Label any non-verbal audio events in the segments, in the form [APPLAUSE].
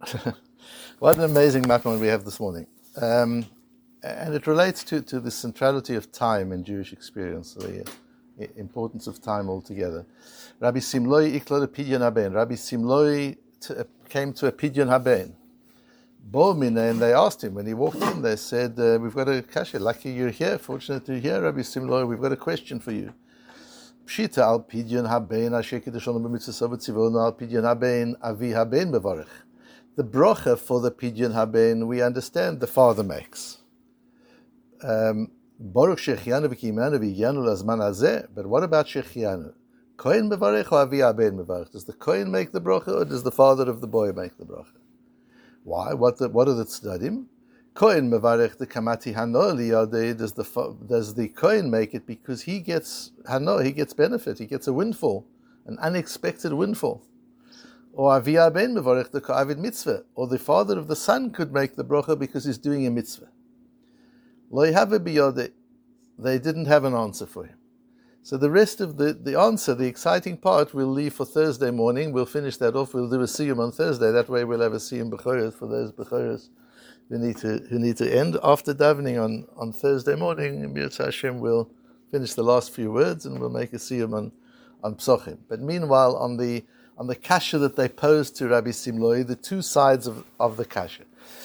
[LAUGHS] what an amazing makom we have this morning. Um, and it relates to, to the centrality of time in Jewish experience, the importance of time altogether. Rabbi Simloi iklod pidyon haben. Rabbi Simloi uh, came to a pidyon haben. Bo'mine, and they asked him when he walked in. They said, uh, "We've got a kasha. Lucky you're here. Fortunate you're here, Rabbi Simloi. We've got a question for you." Pshita al pidyon kiddushon b'mitzvah al pidyon haben avi bevarich. The brocha for the pidyon haben we understand the father makes. Um, Baruch Shechianu lazman hazeh. But what about Shechianu? Kohen mevarech or avi haben mevarech? Does the Kohen make the brocha or does the father of the boy make the brocha? Why? What, the, what are the tzaddim? Kohen mevarech the kamati hano liyadeh. Does the does the Kohen make it because he gets hano? He gets benefit. He gets a windfall, an unexpected windfall. Or aviyah ben mevarech the avid mitzvah. Or the father of the son could make the brocha because he's doing a mitzvah. Lo biyode. They didn't have an answer for him. So the rest of the, the answer, the exciting part, we'll leave for Thursday morning. We'll finish that off. We'll do a siyum on Thursday. That way we'll have a siyum b'choros for those b'choros who need to who need to end after davening on, on Thursday morning. Mirz Hashem will finish the last few words and we'll make a siyum on on psochim. But meanwhile, on the on the kasha that they posed to Rabbi Simloi, the two sides of, of the kasha.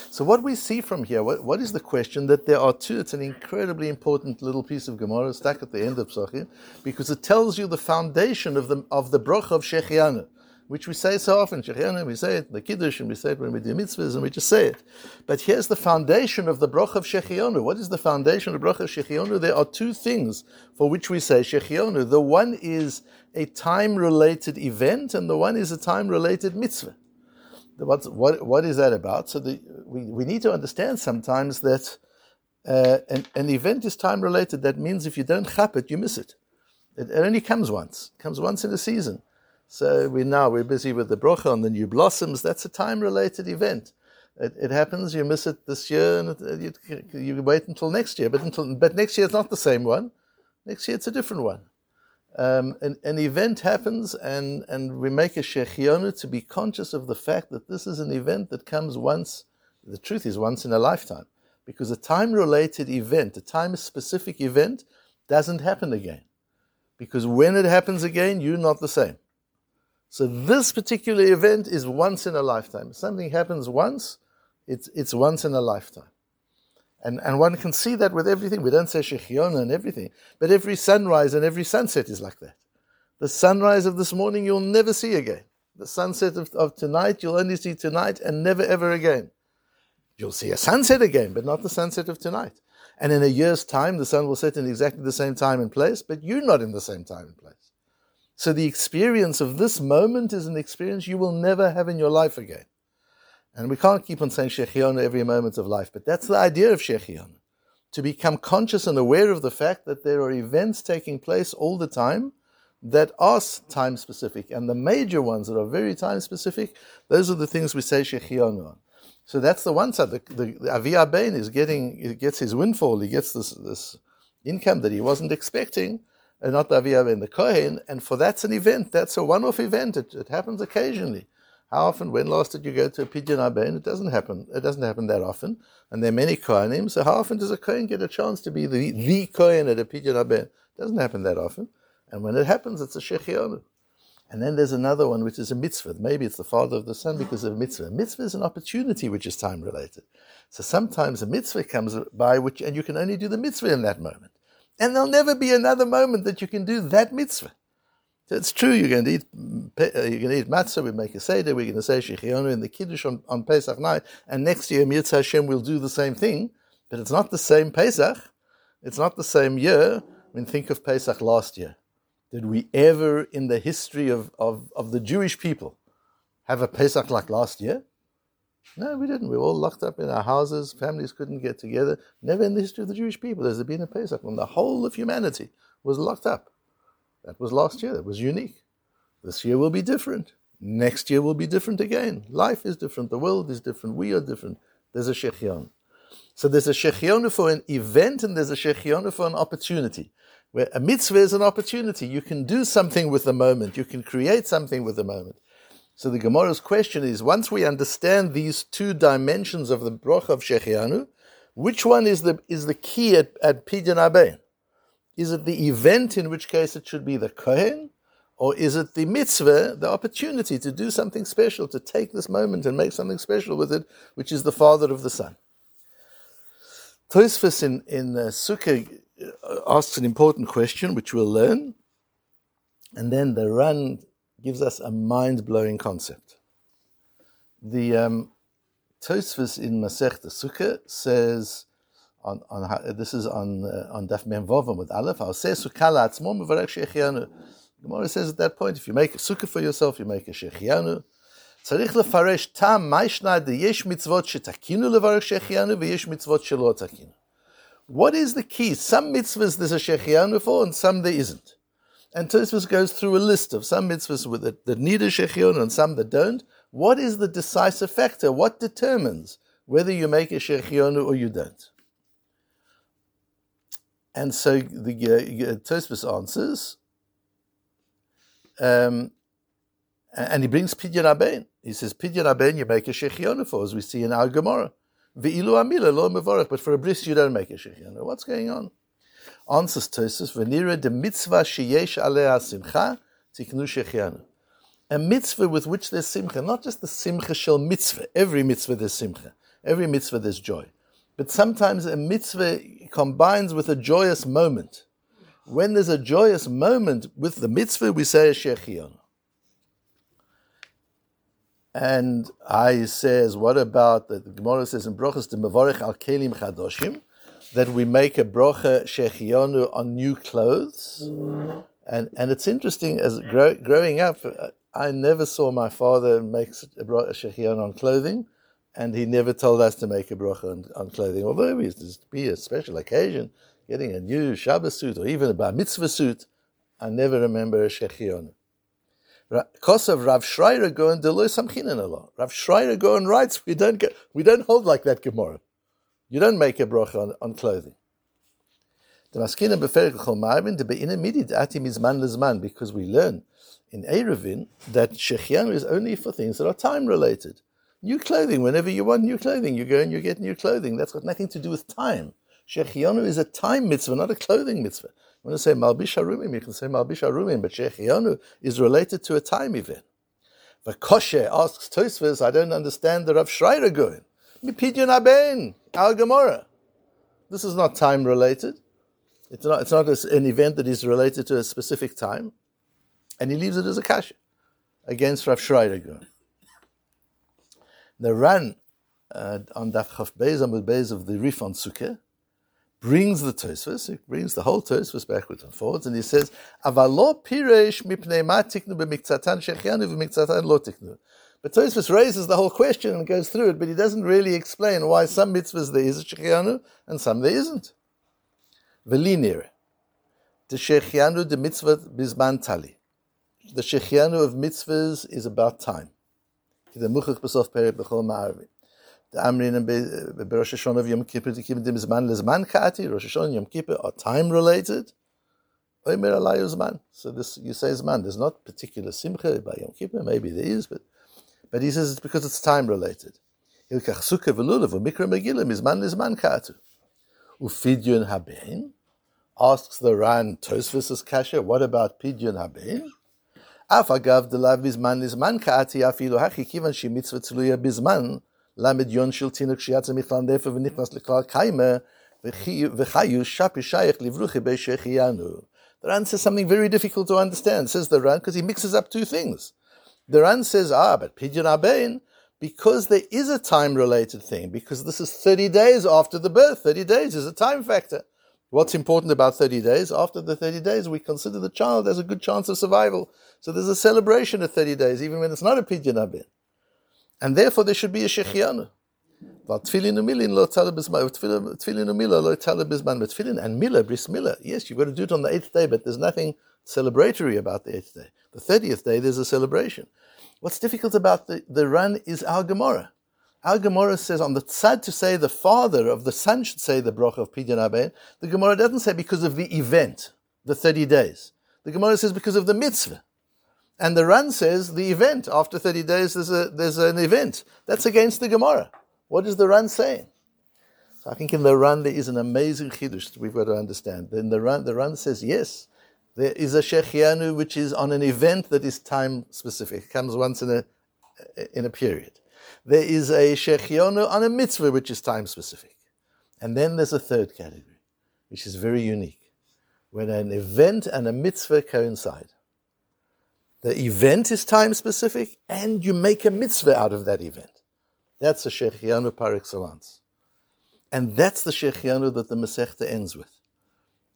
So what we see from here, what, what is the question? That there are two, it's an incredibly important little piece of Gemara stuck at the end of Psachim, because it tells you the foundation of the, of the broch of Shechianu, which we say so often. Shechianu, we say it, in the Kiddush, and we say it when we do mitzvahs, and we just say it. But here's the foundation of the broch of Shechianu. What is the foundation of the broch of Shechianu? There are two things for which we say Shechianu. The one is a time-related event, and the one is a time-related mitzvah. What's, what, what is that about? So the, we, we need to understand sometimes that uh, an, an event is time related. That means if you don't chap it, you miss. It, it only comes once. It comes once in a season. So we now we're busy with the brocha on the new blossoms. That's a time related event. It, it, happens. You miss it this year, and it, you, you, wait until next year. But until but next year it's not the same one. Next year it's a different one um, an, an, event happens and, and we make a shechionu to be conscious of the fact that this is an event that comes once, the truth is once in a lifetime. Because a time related event, a time specific event, doesn't happen again. Because when it happens again, you're not the same. So this particular event is once in a lifetime. If something happens once, it's, it's once in a lifetime. And, and one can see that with everything. We don't say Shechiona and everything, but every sunrise and every sunset is like that. The sunrise of this morning you'll never see again. The sunset of, of tonight you'll only see tonight and never ever again. You'll see a sunset again, but not the sunset of tonight. And in a year's time, the sun will set in exactly the same time and place, but you're not in the same time and place. So the experience of this moment is an experience you will never have in your life again. And we can't keep on saying Shechiona every moment of life, but that's the idea of Shechiona. To become conscious and aware of the fact that there are events taking place all the time that are time specific. And the major ones that are very time specific, those are the things we say Shechiona on. So that's the one side. The, the, the Avi Bain is getting, gets his windfall, he gets this, this income that he wasn't expecting, and not Avi Bain, the Kohen. And for that's an event, that's a one off event. It, it happens occasionally. How often, when last did you go to a pidyon aben? It doesn't happen. It doesn't happen that often. And there are many kohanim. So how often does a kohen get a chance to be the, the kohen at a pidyon aben? It doesn't happen that often. And when it happens, it's a shechionu. And then there's another one, which is a mitzvah. Maybe it's the father of the son because of a mitzvah. A mitzvah is an opportunity which is time related. So sometimes a mitzvah comes by which, and you can only do the mitzvah in that moment. And there'll never be another moment that you can do that mitzvah. It's true. You're going to eat. Uh, you're going to eat matzah. We make a seder. We're going to say shechionu in the kiddush on, on Pesach night, and next year Mirz Hashem will do the same thing. But it's not the same Pesach. It's not the same year. I mean, think of Pesach last year. Did we ever, in the history of, of, of the Jewish people, have a Pesach like last year? No, we didn't. We were all locked up in our houses. Families couldn't get together. Never in the history of the Jewish people has there been a Pesach when the whole of humanity was locked up. That was last year. That was unique. This year will be different. Next year will be different again. Life is different. The world is different. We are different. There's a shechion. So there's a shechion for an event and there's a shechion for an opportunity. Where a mitzvah is an opportunity. You can do something with the moment. You can create something with the moment. So the Gemara's question is: Once we understand these two dimensions of the broch of Shechianu, which one is the is the key at, at Pidyon? Is it the event, in which case it should be the Kohen, or is it the mitzvah, the opportunity to do something special, to take this moment and make something special with it, which is the father of the son? Tosfos in, in uh, Sukkah uh, asks an important question, which we'll learn, and then the Ran gives us a mind blowing concept. The um, Tosfos in Masech Sukkah says, on, on this is on uh, on Daf Mem Vovim with Aleph. I'll say Sukkah la'atzmo mevarech shechianu. Gemara says at that point, if you make a sukkah for yourself, you make a shechianu. צריך לפרש טעם מה ישנה דיש מצוות שתקינו לברך שהחיינו ויש מצוות שלא תקינו. What is the key? Some mitzvahs there's a shechianu for and some there isn't. And Tosfos goes through a list of some mitzvahs with it, that need a shechianu and some that don't. What is the decisive factor? What determines whether you make a shechianu or you don't? And so the uh, Tosfos answers, um, and he brings Pidyon Aben. He says, Pidyon Aben, you make a shechionu for, as we see in our Gemara. Ve'ilu amila lo mevorach, but for a bris you don't make a shechionu. What's going on? Answers Tosfos, v'nira de mitzvah sheyesh alea simcha, tiknu shechionu. A mitzvah with which there's simcha, not just the simcha shel mitzvah. Every mitzvah there's simcha. Every mitzvah there's joy. But sometimes a mitzvah combines with a joyous moment when there's a joyous moment with the mitzvah, we say a shechion. And I says, what about the, Gemara says in Brochas the Mevorech al Kelim Chadoshim that we make a brocha shechionu on new clothes. Mm-hmm. And and it's interesting as grow, growing up, I never saw my father make a brocha shechionu on clothing, and he never told us to make a brocha on, on clothing. Although it was to be a special occasion, getting a new Shabbos suit or even a bar mitzvah suit, I never remember a shechion. Kosav Rav Sherira Gaon and Deloy Samchinen Allah. Rav Sherira Gaon and writes, we don't get, we don't hold like that Gemara. You don't make a bracha on, on clothing. The maskina beferik chol marvin the beina midid ati mizman lezman because we learn in Erevin that shechianu is only for things that are time related. New clothing, whenever you want new clothing, you go and you get new clothing. That's got nothing to do with time. Shechianu is a time mitzvah, not a clothing mitzvah. You want to say Malbish Harumim, you can say Malbish Harumim, but Shechianu is related to a time event. Vakoshe asks Tosfos, I don't understand the Rav Sherira Gaon. Mipidyon Aben, Al Gemara. This is not time related. It's not, it's not an event that is related to a specific time. And he leaves it as a kasha against Rav Sherira Gaon. The Ran uh, on Daf Chaf Beis Amud Beis of the Rif on Sukkah, brings the Tosfos, he brings the whole Tosfos backwards and forwards, and he says, "Avalo piresh mipnei ma tiknu b'miktzatan shechianu v'miktzatan lo tiknu." But Tosfos raises the whole question and goes through it, but he doesn't really explain why some mitzvahs there is a shechianu and some there isn't. Velinir, the shechianu the mitzvah bizman tali. The shechianu of mitzvahs is about time. The muchach b'sof perek b'chol ma'arvin. Amrin Rosh Hashanah Yom Kippur to Tikim Zman Lezman Kati Rosh Hashanah Yom Kippur are time related. So this you say Zman. There's not particular simcha by Yom Kippur. Maybe there is, but but he says it's because it's time related. Hilkachsuke velulav megilim katu. Haben asks the Ran Tosfos kasha. What about pidyon haben? Af agav delav isman isman kaati afilu hachi kivan shemitzvah tzeluya bisman lamed yon shel tinuk shiatza michlan defa v'nichnas leklal kaima v'chayu shapi shayich livruchi be'shechiyanu. The Ran says something very difficult to understand, says the Ran, because he mixes up two things. The Ran says, ah, but Pidyon Abein, because there is a time related thing, because this is 30 days after the birth, 30 days is a time factor. What's important about 30 days? After the 30 days, we consider the child has a good chance of survival. So there's a celebration of 30 days, even when it's not a Pidyon Abein. And therefore there should be a shechianu. But tefillin and mila, bris mila. Yes, you've got to do it on the eighth day, but there's nothing celebratory about the eighth day. The thirtieth day, there's a celebration. What's difficult about the, the Ran is our Gemara. Our Gemara says on the tzad to say the father of the son should say the bracha of Pidyon Aben. The Gemara doesn't say because of the event, the 30 days. The Gemara says because of the mitzvah. And the Ran says the event after 30 days there's a there's an event. That's against the Gemara. What is the Ran saying? So I think in the Ran there is an amazing chiddush we've got to understand. In the Ran, the Ran says yes, there is a shechianu which is on an event that is time specific. It comes once in a in a period. There is a shechianu on a mitzvah which is time specific, and then there's a third category, which is very unique, when an event and a mitzvah coincide. The event is time specific, and you make a mitzvah out of that event. That's a shechianu par excellence. And that's the shechianu that the Masechta ends with.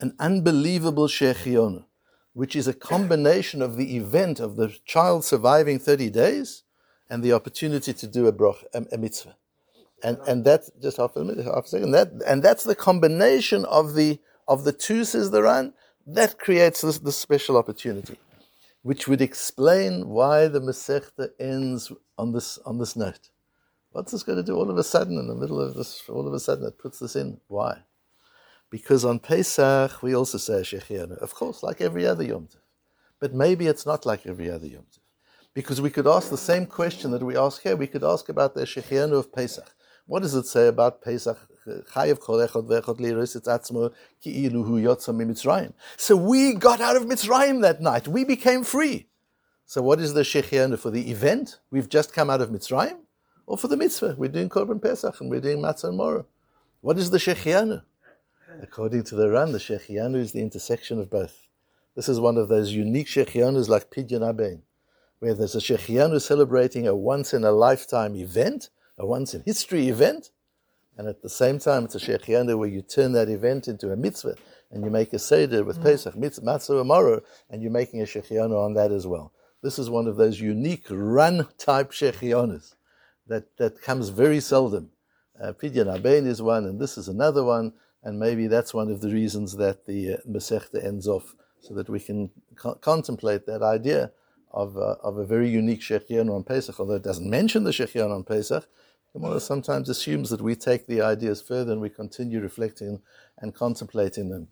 An unbelievable shechianu, which is a combination of the event of the child surviving 30 days and the opportunity to do a, broch, a, a mitzvah. And, and that's just half a minute, half a second. That, and that's the combination of the, of the two, says the Ran, that creates this, this special opportunity which would explain why the Masechta ends on this, on this note. What's this going to do all of a sudden in the middle of this? All of a sudden it puts this in. Why? Because on Pesach we also say Shechianu, of course, like every other Yom Tov. But maybe it's not like every other Yom Tov. Because we could ask the same question that we ask here. We could ask about the Shechianu of Pesach. What does it say about Pesach? So we got out of Mitzrayim that night. We became free. So what is the Shechianu for the event? We've just come out of Mitzrayim? Or for the mitzvah? We're doing Korban Pesach and we're doing Matzah and Mora. What is the Shechianu? According to the Ran, the Shechianu is the intersection of both. This is one of those unique Shechianus like Pidyon Abein, where there's a Shechianu celebrating a once in a lifetime event, a once in history event, and at the same time, it's a Shechianu where you turn that event into a mitzvah and you make a Seder with mm. Pesach, mitzvah, matzah, amaro, and you're making a Shechianu on that as well. This is one of those unique Ran type Shechianus that, that comes very seldom. Uh, Pidyon Abein is one, and this is another one, and maybe that's one of the reasons that the uh, Masechta ends off, so that we can co- contemplate that idea of, uh, of a very unique Shechianu on Pesach, although it doesn't mention the Shechianu on Pesach, the Gemara sometimes assumes that we take the ideas further and we continue reflecting and contemplating them.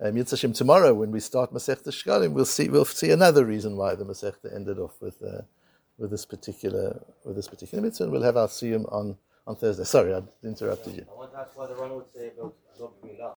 Um, tomorrow when we start Masechta Shkalim, we'll see we'll see another reason why the Masechta ended off with uh, with this particular with this particular mitzvah, and we'll have our siyum on on Thursday. Sorry, I interrupted you. I want to ask why the would say about 说不明白。